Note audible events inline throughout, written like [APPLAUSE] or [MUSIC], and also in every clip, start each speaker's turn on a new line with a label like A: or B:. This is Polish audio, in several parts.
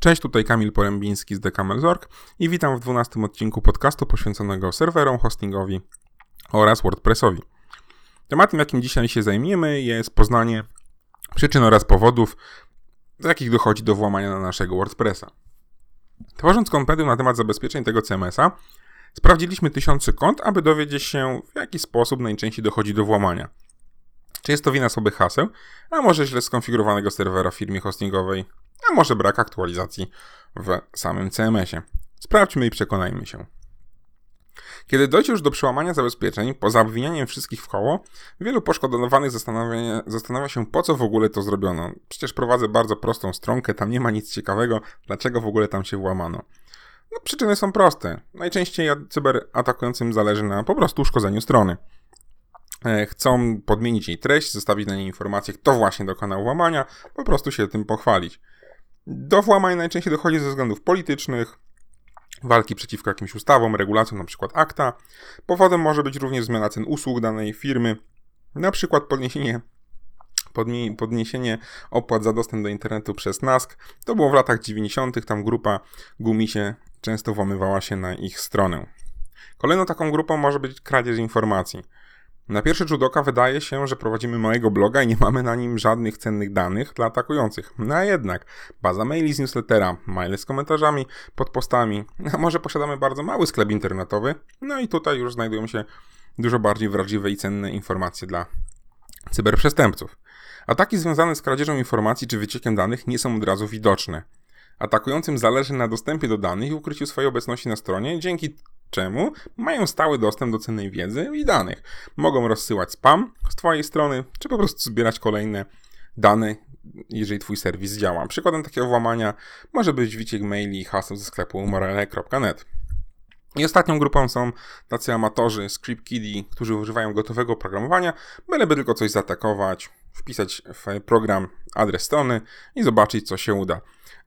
A: Cześć, tutaj Kamil Porębiński z Dekamel.org i witam w 12 odcinku podcastu poświęconego serwerom, hostingowi oraz WordPressowi. Tematem, jakim dzisiaj się zajmiemy, jest poznanie przyczyn oraz powodów, z jakich dochodzi do włamania na naszego WordPressa. Tworząc kompendium na temat zabezpieczeń tego CMS-a, sprawdziliśmy tysiące kont, aby dowiedzieć się, w jaki sposób najczęściej dochodzi do włamania. Czy jest to wina słabych haseł, a może źle skonfigurowanego serwera w firmie hostingowej, a może brak aktualizacji w samym CMS-ie. Sprawdźmy i przekonajmy się. Kiedy dojdzie już do przełamania zabezpieczeń, poza obwinianiem wszystkich w koło, wielu poszkodowanych zastanawia, zastanawia się, po co w ogóle to zrobiono. Przecież prowadzę bardzo prostą stronkę, tam nie ma nic ciekawego, dlaczego w ogóle tam się włamano. No, przyczyny są proste. Najczęściej cyberatakującym zależy na po prostu uszkodzeniu strony. E, chcą podmienić jej treść, zostawić na niej informację, kto właśnie dokonał włamania, po prostu się tym pochwalić. Do włamań najczęściej dochodzi ze względów politycznych, walki przeciwko jakimś ustawom, regulacjom, np. akta. Powodem może być również zmiana cen usług danej firmy, np. podniesienie podniesienie opłat za dostęp do internetu przez NASK. To było w latach 90. Tam grupa Gumisie często włamywała się na ich stronę. Kolejną taką grupą może być kradzież informacji. Na pierwszy rzut oka wydaje się, że prowadzimy małego bloga i nie mamy na nim żadnych cennych danych dla atakujących. No a jednak, baza maili z newslettera, maile z komentarzami, pod postami, a może posiadamy bardzo mały sklep internetowy, no i tutaj już znajdują się dużo bardziej wrażliwe i cenne informacje dla cyberprzestępców. Ataki związane z kradzieżą informacji czy wyciekiem danych nie są od razu widoczne. Atakującym zależy na dostępie do danych i ukryciu swojej obecności na stronie, dzięki czemu mają stały dostęp do cennej wiedzy i danych. Mogą rozsyłać spam z Twojej strony, czy po prostu zbierać kolejne dane, jeżeli Twój serwis działa. Przykładem takiego włamania może być wyciek maili i haseł ze sklepu morele.net. I ostatnią grupą są tacy amatorzy, script którzy używają gotowego oprogramowania, byleby tylko coś zaatakować, wpisać w program adres strony i zobaczyć, co się uda.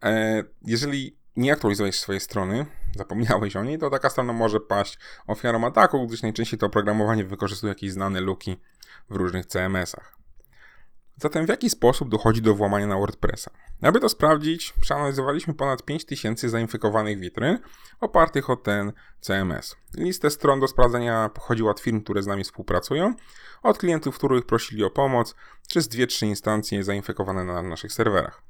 A: E, jeżeli nie aktualizujesz swojej strony, zapomniałeś o niej, to taka strona może paść ofiarą ataku, gdyż najczęściej to oprogramowanie wykorzystuje jakieś znane luki w różnych CMS-ach. Zatem w jaki sposób dochodzi do włamania na WordPressa? Aby to sprawdzić, przeanalizowaliśmy ponad 5000 zainfekowanych witryn opartych o ten CMS. Listę stron do sprawdzenia pochodziła od firm, które z nami współpracują, od klientów, których prosili o pomoc, czy z 2-3 instancje zainfekowane na naszych serwerach.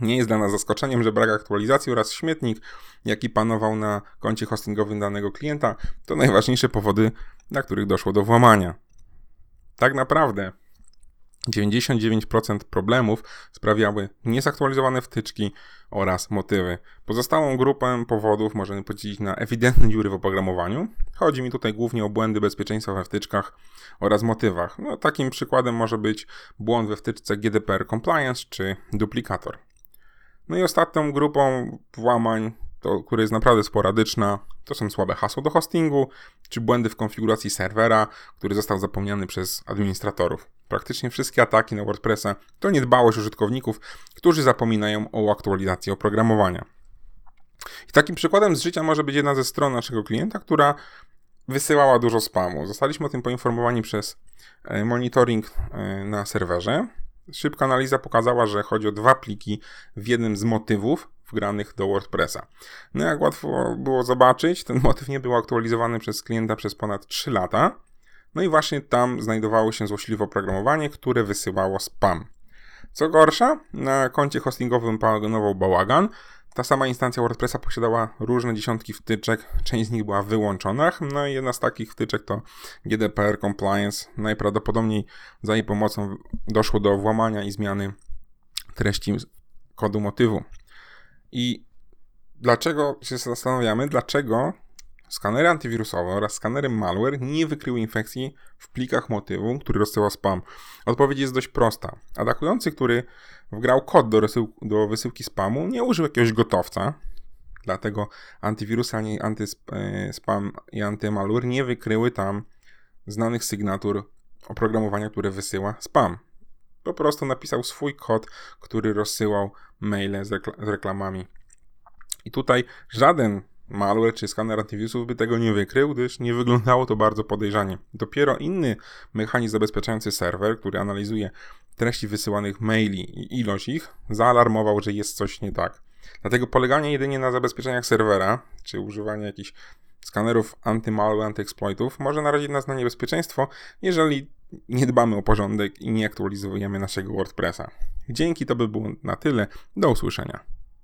A: Nie jest dla nas zaskoczeniem, że brak aktualizacji oraz śmietnik, jaki panował na koncie hostingowym danego klienta, to najważniejsze powody, dla których doszło do włamania. Tak naprawdę 99% problemów sprawiały niezaktualizowane wtyczki oraz motywy. Pozostałą grupę powodów możemy podzielić na ewidentne dziury w oprogramowaniu. Chodzi mi tutaj głównie o błędy bezpieczeństwa we wtyczkach oraz motywach. No, takim przykładem może być błąd we wtyczce GDPR Compliance czy duplikator. No i ostatnią grupą włamań, to, która jest naprawdę sporadyczna, to są słabe hasło do hostingu, czy błędy w konfiguracji serwera, który został zapomniany przez administratorów. Praktycznie wszystkie ataki na WordPressa to niedbałość użytkowników, którzy zapominają o aktualizacji oprogramowania. I takim przykładem z życia może być jedna ze stron naszego klienta, która wysyłała dużo spamu. Zostaliśmy o tym poinformowani przez e, monitoring e, na serwerze. Szybka analiza pokazała, że chodzi o dwa pliki w jednym z motywów wgranych do WordPressa. No jak łatwo było zobaczyć, ten [LAUGHS] motyw nie był aktualizowany przez klienta przez ponad 3 lata. No i właśnie tam znajdowało się złośliwe oprogramowanie, które wysyłało spam. Co gorsza, na koncie hostingowym panował bałagan, ta sama instancja WordPressa posiadała różne dziesiątki wtyczek, część z nich była wyłączona, no i jedna z takich wtyczek to GDPR Compliance. Najprawdopodobniej za jej pomocą doszło do włamania i zmiany treści kodu motywu. I dlaczego się zastanawiamy, dlaczego skanery antywirusowe oraz skanery malware nie wykryły infekcji w plikach motywu, który rozsyła spam? Odpowiedź jest dość prosta. Atakujący, który wgrał kod do, do wysyłki spamu, nie użył jakiegoś gotowca, dlatego antywirusy, ani antyspam i antymalware nie wykryły tam znanych sygnatur oprogramowania, które wysyła spam. Po prostu napisał swój kod, który rozsyłał maile z reklamami. I tutaj żaden malware czy skaner antywirusów by tego nie wykrył, gdyż nie wyglądało to bardzo podejrzanie. Dopiero inny mechanizm zabezpieczający serwer, który analizuje treści wysyłanych maili i ilość ich, zaalarmował, że jest coś nie tak. Dlatego poleganie jedynie na zabezpieczeniach serwera, czy używanie jakichś skanerów anty-malware, anty-exploitów może narazić nas na niebezpieczeństwo, jeżeli nie dbamy o porządek i nie aktualizujemy naszego WordPressa. Dzięki, to by było na tyle. Do usłyszenia.